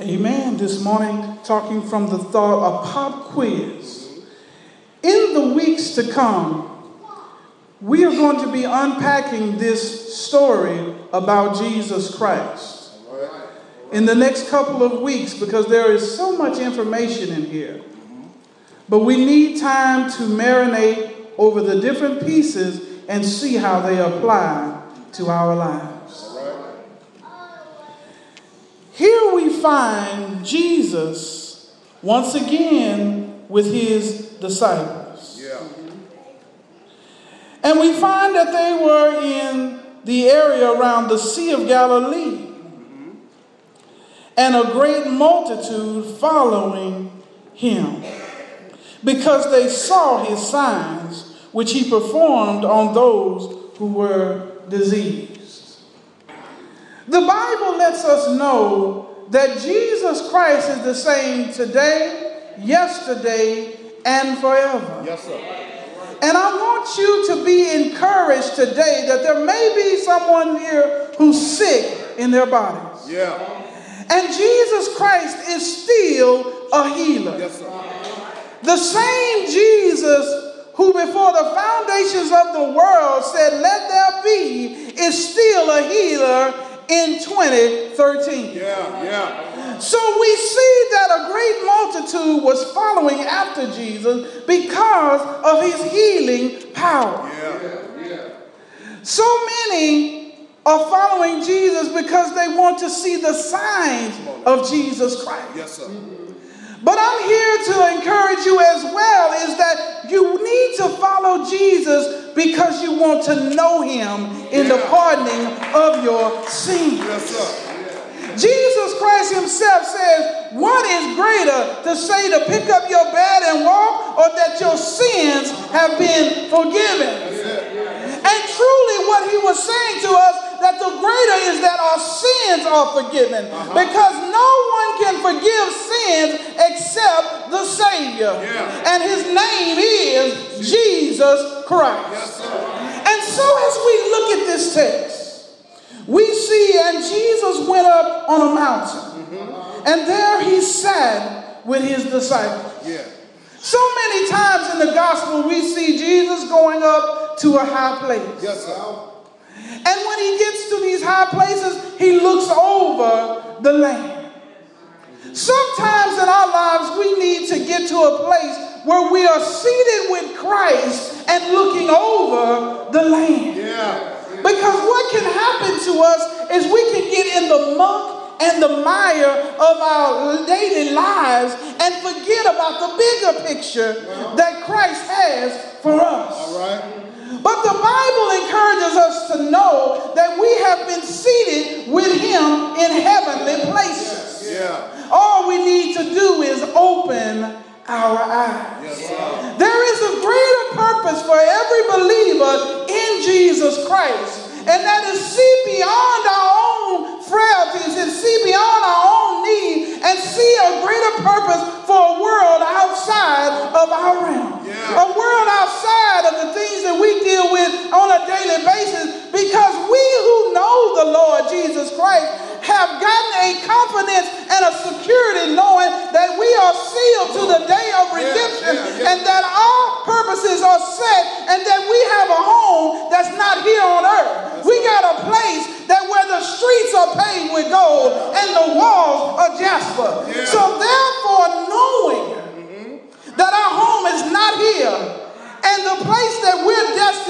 Amen. This morning, talking from the thought of pop quiz. In the weeks to come, we are going to be unpacking this story about Jesus Christ. In the next couple of weeks, because there is so much information in here. But we need time to marinate over the different pieces and see how they apply to our lives. Here we find Jesus once again with his disciples. Yeah. And we find that they were in the area around the Sea of Galilee. And a great multitude following him because they saw his signs which he performed on those who were diseased. The Bible lets us know that Jesus Christ is the same today, yesterday, and forever. Yes, sir. And I want you to be encouraged today that there may be someone here who's sick in their bodies. Yeah. And Jesus Christ is still a healer. Yes, sir. The same Jesus who before the foundations of the world said, Let there be, is still a healer in 2013. Yeah, yeah. So we see that a great multitude was following after Jesus because of his healing power. Yeah. yeah. So many are following Jesus because they want to see the signs of Jesus Christ. Yes, sir. But I'm here to encourage you as well is that you need to follow Jesus because you want to know him in the pardoning of your sins. Yes. Jesus Christ himself says, What is greater to say to pick up your bed and walk, or that your sins have been forgiven? And truly, what he was saying to us, that the greater is that our sins are forgiven. Uh-huh. Because no one can forgive sins except the Savior. Yeah. And his name is Jesus Christ. Yes. And so, as we look at this text, we see, and Jesus went up on a mountain, mm-hmm. and there he sat with his disciples. Yeah. So many times in the gospel, we see Jesus going up to a high place. Yes, sir. And when he gets to these high places, he looks over the land. Sometimes in our lives, we need to get to a place where we are seated with Christ and looking over the land. Yeah. Because what can happen to us is we can get in the muck and the mire of our daily lives and forget about the bigger picture uh-huh. that Christ has for us. All right. But the Bible encourages us to know that we have been seated with Him in heavenly places. Yeah. All we need to do is open our eyes. Yes, sir. There is a greater purpose for every believer in Jesus Christ, and that is see beyond our own frailties and see beyond our own need and see a greater purpose for a world outside of our realm. Yeah. A world outside the things that we deal with on a daily basis because we who know the Lord Jesus Christ have gotten a confidence and a security knowing that we are sealed to the day of redemption yeah, yeah. and that our purposes are set and that we have a home that's not here on earth. we got a place that where the streets are paved with gold and the walls are jasper. Yeah. So therefore knowing mm-hmm. that our home is not here and the place that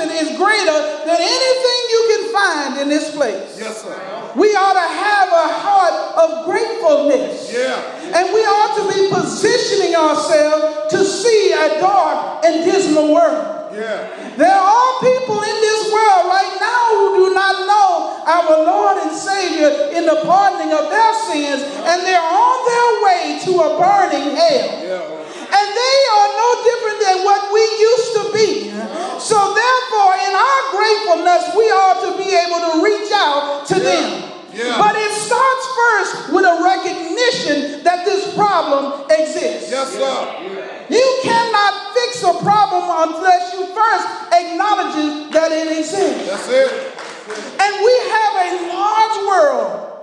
we're is greater than anything you can find in this place. Yes, sir. We ought to have a heart of gratefulness. Yeah. And we ought to be positioning ourselves to see a dark and dismal world. Yeah. There are people in this world right now who do not know our Lord and Savior in the pardoning of their sins, and they're on their way to a burning hell. Yeah. And they are no different than what we used to be. So, therefore, in our gratefulness, we ought to be able to reach out to them. Yeah. But it starts first with a recognition that this problem exists. Yes, sir. You cannot fix a problem unless you first acknowledge that it exists. That's it. And we have a large world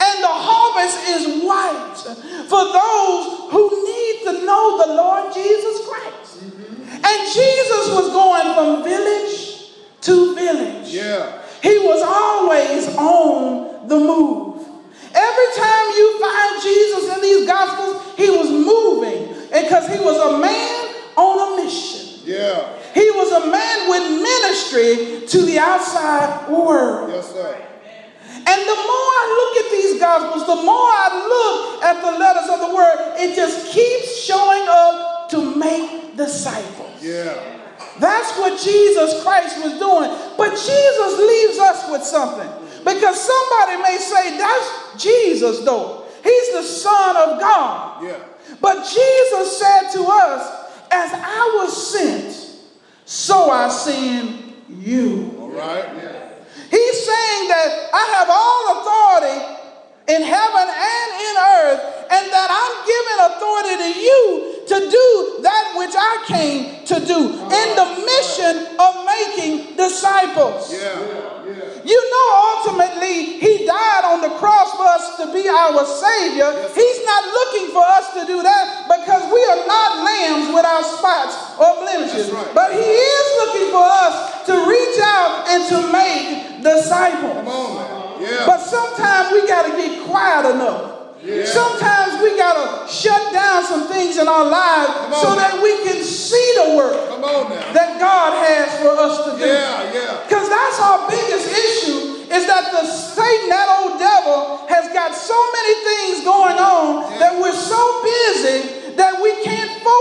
and the harvest is white for those who need to know the Lord Jesus Christ. Mm-hmm. And Jesus was going from village to village. Yeah. He was always on the move. Every time you find Jesus in these gospels, he was moving because he was a man on a mission. Yeah. He was a man with ministry to the outside world. Yes, sir. And the more I look at these gospels, the more I look at the letters of the word, it just keeps showing up to make disciples. Yeah. That's what Jesus Christ was doing. But Jesus leaves us with something. Because somebody may say, that's Jesus, though. He's the Son of God. Yeah. But Jesus said to us, as I was sent, so I send you. All right. Yeah. Saying that I have all authority in heaven and in earth, and that I'm giving authority to you to do that which I came to do in the mission of making disciples. Yeah. Yeah. You know, ultimately, He died on the cross for us to be our Savior. He's not looking for us to do that because we are not lambs without spots or blemishes. Right. But He is looking for us to reach out and to make disciples. Come on. Yeah. But sometimes we got to get quiet enough. Yeah. Sometimes we got to shut down some things in our lives so now. that we can see the work Come on now. that God has for us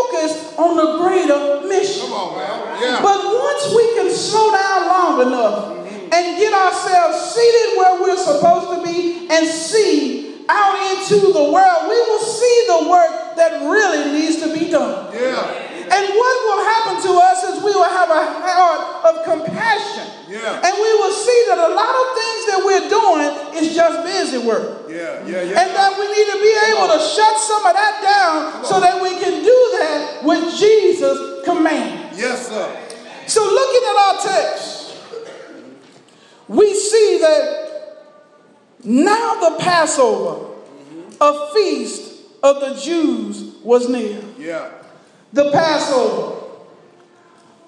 focus on the greater mission. Come on, man. Yeah. But once we can slow down long enough mm-hmm. and get ourselves seated where we're supposed to be and see out into the world, we will see the work that really needs to be done. Yeah. And what will happen to us is we will have a heart of compassion. Yeah. And we will see that a lot of things that we're doing is just busy work. Yeah. Yeah. Yeah. And that we need to be able to shut some of that down so that we can do that with Jesus' command. Yes, sir. So, looking at our text, we see that now the Passover, a feast of the Jews, was near. Yeah. The Passover,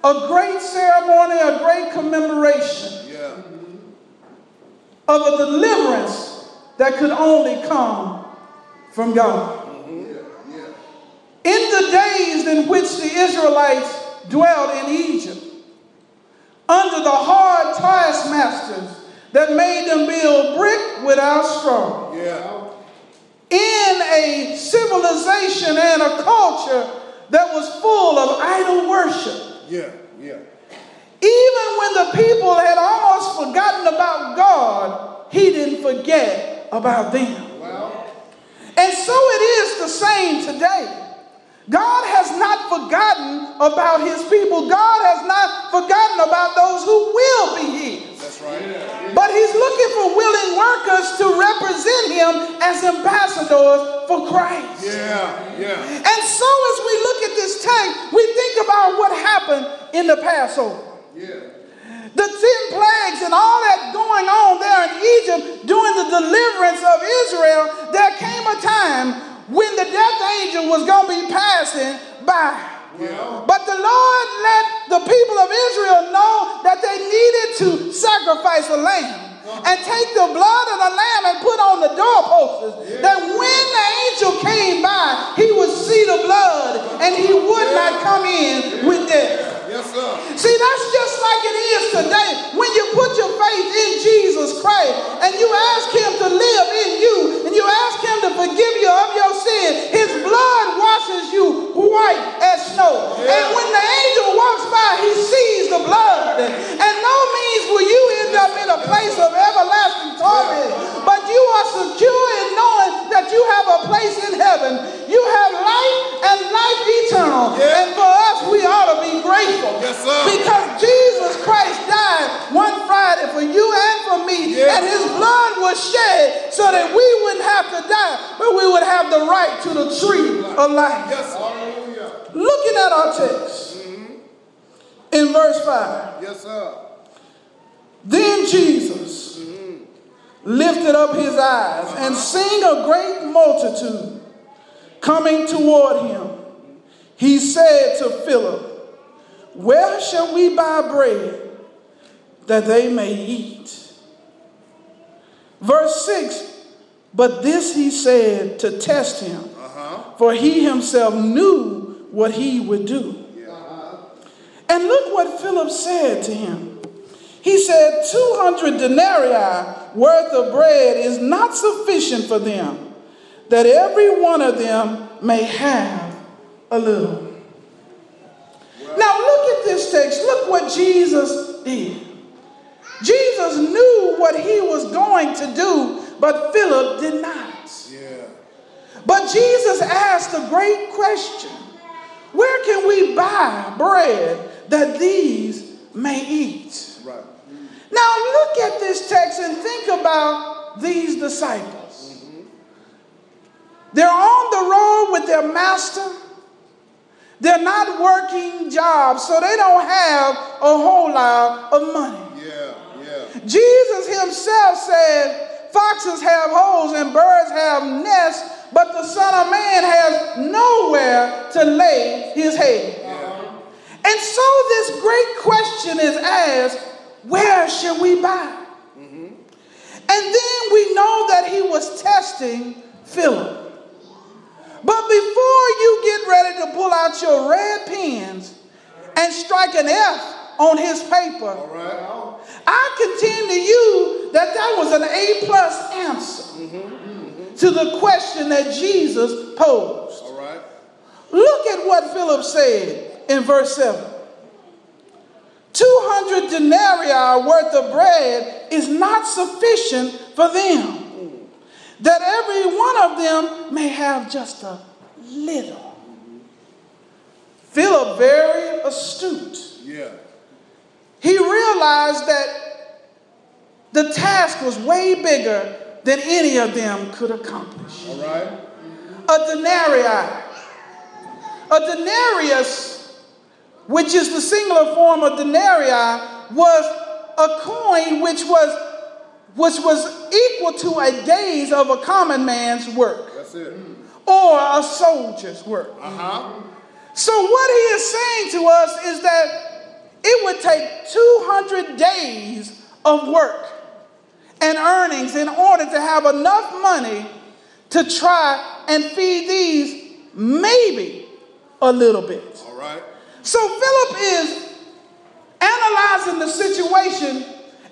a great ceremony, a great commemoration Yeah. of a deliverance that could only come from God. Mm-hmm. In the days in which the Israelites dwelt in Egypt, under the hard taskmasters that made them build brick without straw, Yeah. in a civilization and a culture that was full of idol worship, Yeah. Yeah. even when the people had almost forgotten about God, he didn't forget about them. Well. And so it is the same today. God has not forgotten about his people. God has not forgotten about those who will be his. That's right. Yeah. But he's looking for willing workers to represent him as ambassadors for Christ. Yeah. Yeah. And so as we look at this text, we think about what happened in the Passover. Yeah. The ten plagues and all that going on there in Egypt during the deliverance of Israel, there came a time when the death angel was going to be passing by. Yeah. But the Lord let the people of Israel know that they needed to sacrifice a lamb uh-huh. and take the blood of the lamb and put on the doorposts. That when the angel came by, he would see the blood and he would not come in with death. Yes, sir. See, that's just like it is today. When you put your faith in Jesus Christ and you ask Him to live in you and you ask Him to forgive you of your sin, His blood washes you white as snow. And when the angel walks by, he sees the blood. And no means will you end up in a place of everlasting torment, but you are secure in knowing that you have a place in heaven. You have life and life eternal. Yeah. And for us, we ought to be grateful. Yes, sir. Because Jesus Christ died one Friday for you and for me, Yeah. and his blood was shed so that we wouldn't have to die, but we would have the right to the tree of life. Yes, sir. Looking at our text mm-hmm. in verse 5, Yes, sir. then Jesus, mm-hmm. lifted up his eyes uh-huh. and seeing a great multitude coming toward him, he said to Philip, Where shall we buy bread that they may eat? Verse 6 But this he said to test him, uh-huh. for he himself knew what he would do. And look what Philip said to him. He said, 200 denarii worth of bread is not sufficient for them, that every one of them may have a little. Now, look at this text. Look what Jesus did. Jesus knew what he was going to do, but Philip did not. Yeah. But Jesus asked a great question Where can we buy bread that these may eat? Right. Now, look at this text and think about these disciples. Mm-hmm. They're on the road with their master. They're not working jobs, so they don't have a whole lot of money. Yeah. Yeah. Jesus himself said, Foxes have holes and birds have nests, but the Son of Man has nowhere to lay his head. And so this great question is asked where shall we buy? Mm-hmm. And then we know that he was testing Philip. But before you get ready to pull out your red pens and strike an F on his paper, All right. I contend to you that that was an A plus answer to the question that Jesus posed. All right. Look at what Philip said in verse 7. 200 denarii worth of bread is not sufficient for them, that every one of them may have just a little. Philip, very astute, Yeah. He realized that the task was way bigger than any of them could accomplish. All right. A denarii. A denarius, which is the singular form of denarii, was a coin which was, which was equal to a day's of a common man's work That's it. or a soldier's work. Uh huh. So, what he is saying to us is that it would take 200 days of work and earnings in order to have enough money to try and feed these maybe a little bit. All right. So, Philip is analyzing the situation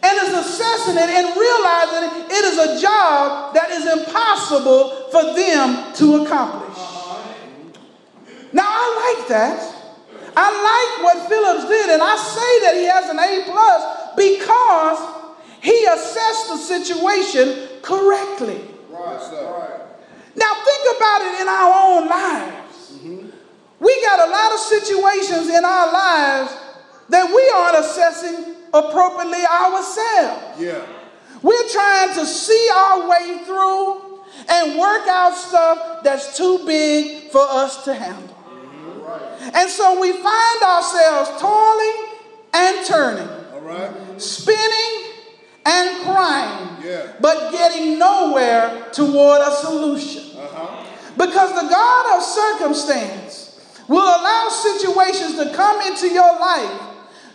and is assessing it and realizing it is a job that is impossible for them to accomplish. Now, I like that. I like what Phillips did, and I say that he has an A plus because he assessed the situation correctly. Right. Sir. Now, think about it in our own lives. Mm-hmm. We got a lot of situations in our lives that we aren't assessing appropriately ourselves. Yeah. We're trying to see our way through and work out stuff that's too big for us to handle. And so we find ourselves toiling and turning, All right. spinning and crying, Yeah. but getting nowhere toward a solution. Uh huh. Because the God of circumstance will allow situations to come into your life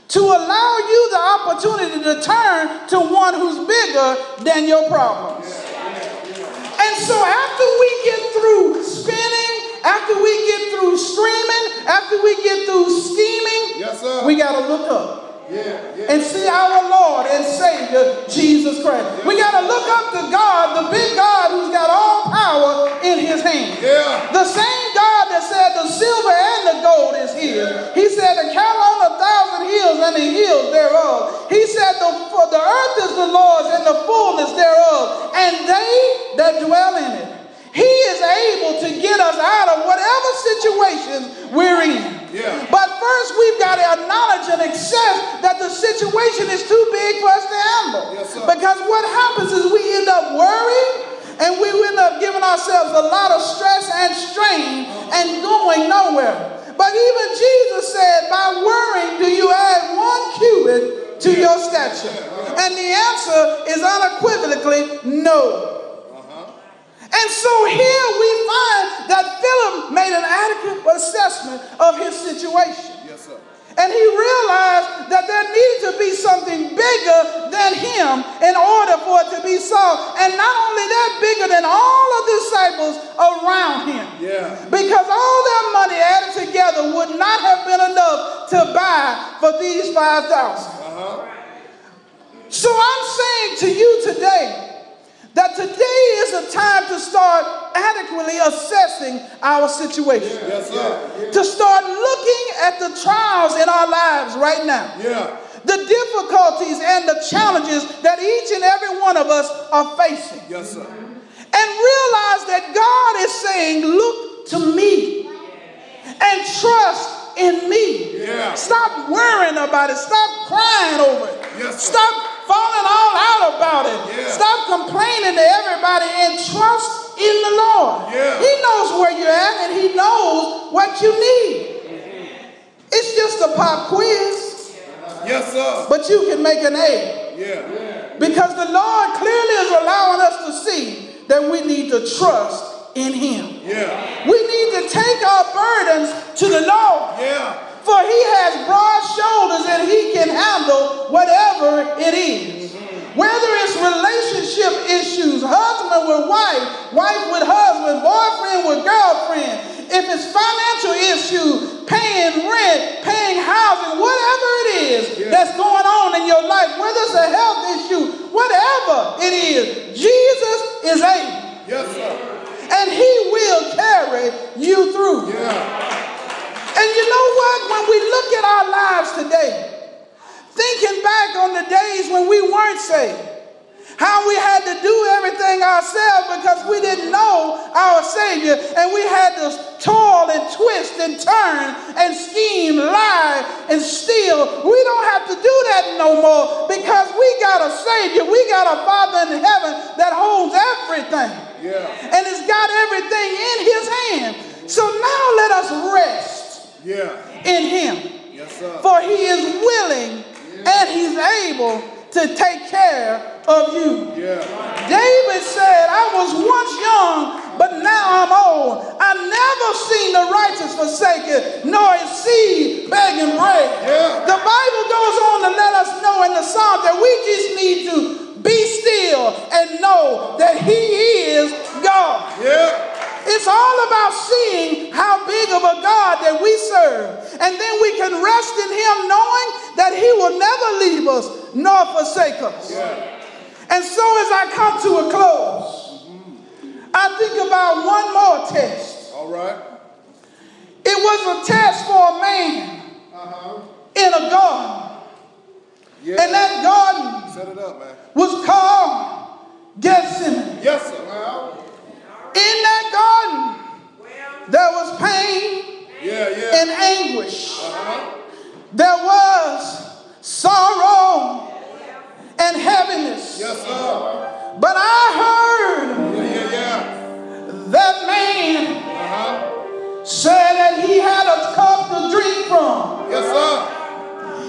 to allow you the opportunity to turn to one who's bigger than your problems. And so after we get through spinning, after we get through screaming, after we get through scheming, Yes, sir. we got to look up Yeah. Yeah. and see our Lord and Savior, Jesus Christ. We got to look up to God, the big God who's got all power in his hand. Yeah. The same God that said the silver and the gold is his. He said the cattle on a thousand hills and the hills thereof. He said the, for the earth is the Lord's and the fullness thereof, and they that dwell in it. He is able to get us out of whatever situation we're in. Yeah. But first, we've got to acknowledge and accept that the situation is too big for us to handle. Yes. Because what happens is we end up worrying and we end up giving ourselves a lot of stress and strain and going nowhere. But even Jesus said, by worrying, do you add one cubit to your stature? And the answer is unequivocally no. And so here we find that Philip made an adequate assessment of his situation. Yes, sir. And he realized that there needed to be something bigger than him in order for it to be solved. And not only that, bigger than all of the disciples around him. Yeah. Because all their money added together would not have been enough to buy for these 5,000. Uh-huh. So I'm saying to you today that today is a time to start adequately assessing our situation. Yes, sir. To start looking at the trials in our lives right now. Yeah. The difficulties and the challenges that each and every one of us are facing. Yes, sir. And realize that God is saying, Look to me and trust in me. Yeah. Stop worrying about it. Stop crying over it. Yes. Stop falling all out about it. Yeah. Stop complaining to everybody and trust in the Lord. Yeah. He knows where you're at and He knows what you need. It's just a pop quiz, Yes, sir. but you can make an A. Yeah. Because the Lord clearly is allowing us to see that we need to trust in Him. Yeah. We need to take our burdens to the Lord. Yeah. For he has broad shoulders and he can handle whatever it is. Whether it's relationship issues, husband with wife, wife with husband, boyfriend with girlfriend, if it's financial issues, paying rent, paying housing, whatever it is Yeah. that's going on in your life, whether it's a health issue, whatever it is, Jesus is able. Yes, sir. And he will carry you through. Yeah. And you know what? When we look at our lives today, thinking back on the days when we weren't saved, how we had to do everything ourselves because we didn't know our Savior, and we had to toil and twist and turn and scheme, lie and steal. We don't have to do that no more because we got a Savior, we got a Father in heaven that holds everything Yeah. and has got everything in His hand. So now let us rest Yeah. in him. Yes, sir. For he is willing and he's able to take care of you. Yeah. David said, I was once young, but now I'm old. I never seen the righteous forsaken, nor his seed begging bread. Yeah. The Bible goes on to let us know in the Psalm that we just need to be still and know that he is God. Yeah. It's all about seeing how big of a God that we serve. And then we can rest in Him knowing that He will never leave us nor forsake us. Yeah. And so as I come to a close, I think about one more test. All right. It was a test for a man Uh-huh. in a garden. Yeah. And that garden up, man. was called Gethsemane. Yes, sir. In that garden, there was pain yeah, yeah. and anguish. Uh-huh. there was sorrow and heaviness. Yes, sir. But I heard Yeah, that man Uh-huh. say that he had a cup to drink from. Yes, sir.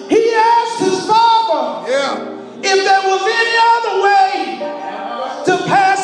He asked his father if there was any other way to pass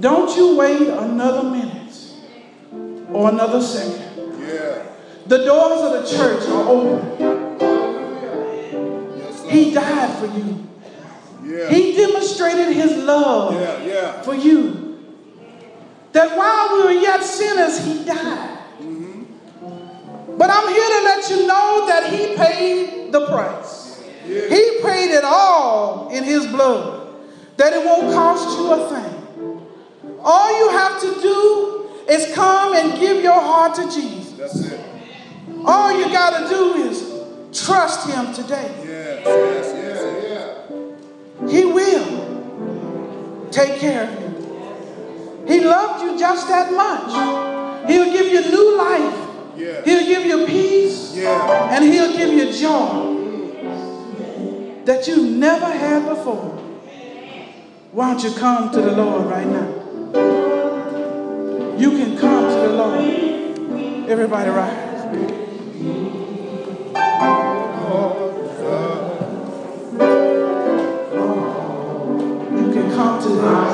Don't you wait another minute or another second. The doors of the church are open. He died for you. He demonstrated his love for you. That while we were yet sinners, he died. Mm-hmm. But I'm here to let you know that he paid the price. He paid it all in his blood. That it won't cost you a thing. All you have to do is come and give your heart to Jesus. That's it. All you got to do is trust Him today. Yes, yes, yes, yes. He will take care of you. He loved you just that much. He'll give you new life. Yeah. He'll give you peace. Yeah. And He'll give you joy that you never had before. Why don't you come to the Lord right now? You can come to the Lord. Everybody rise. come to them.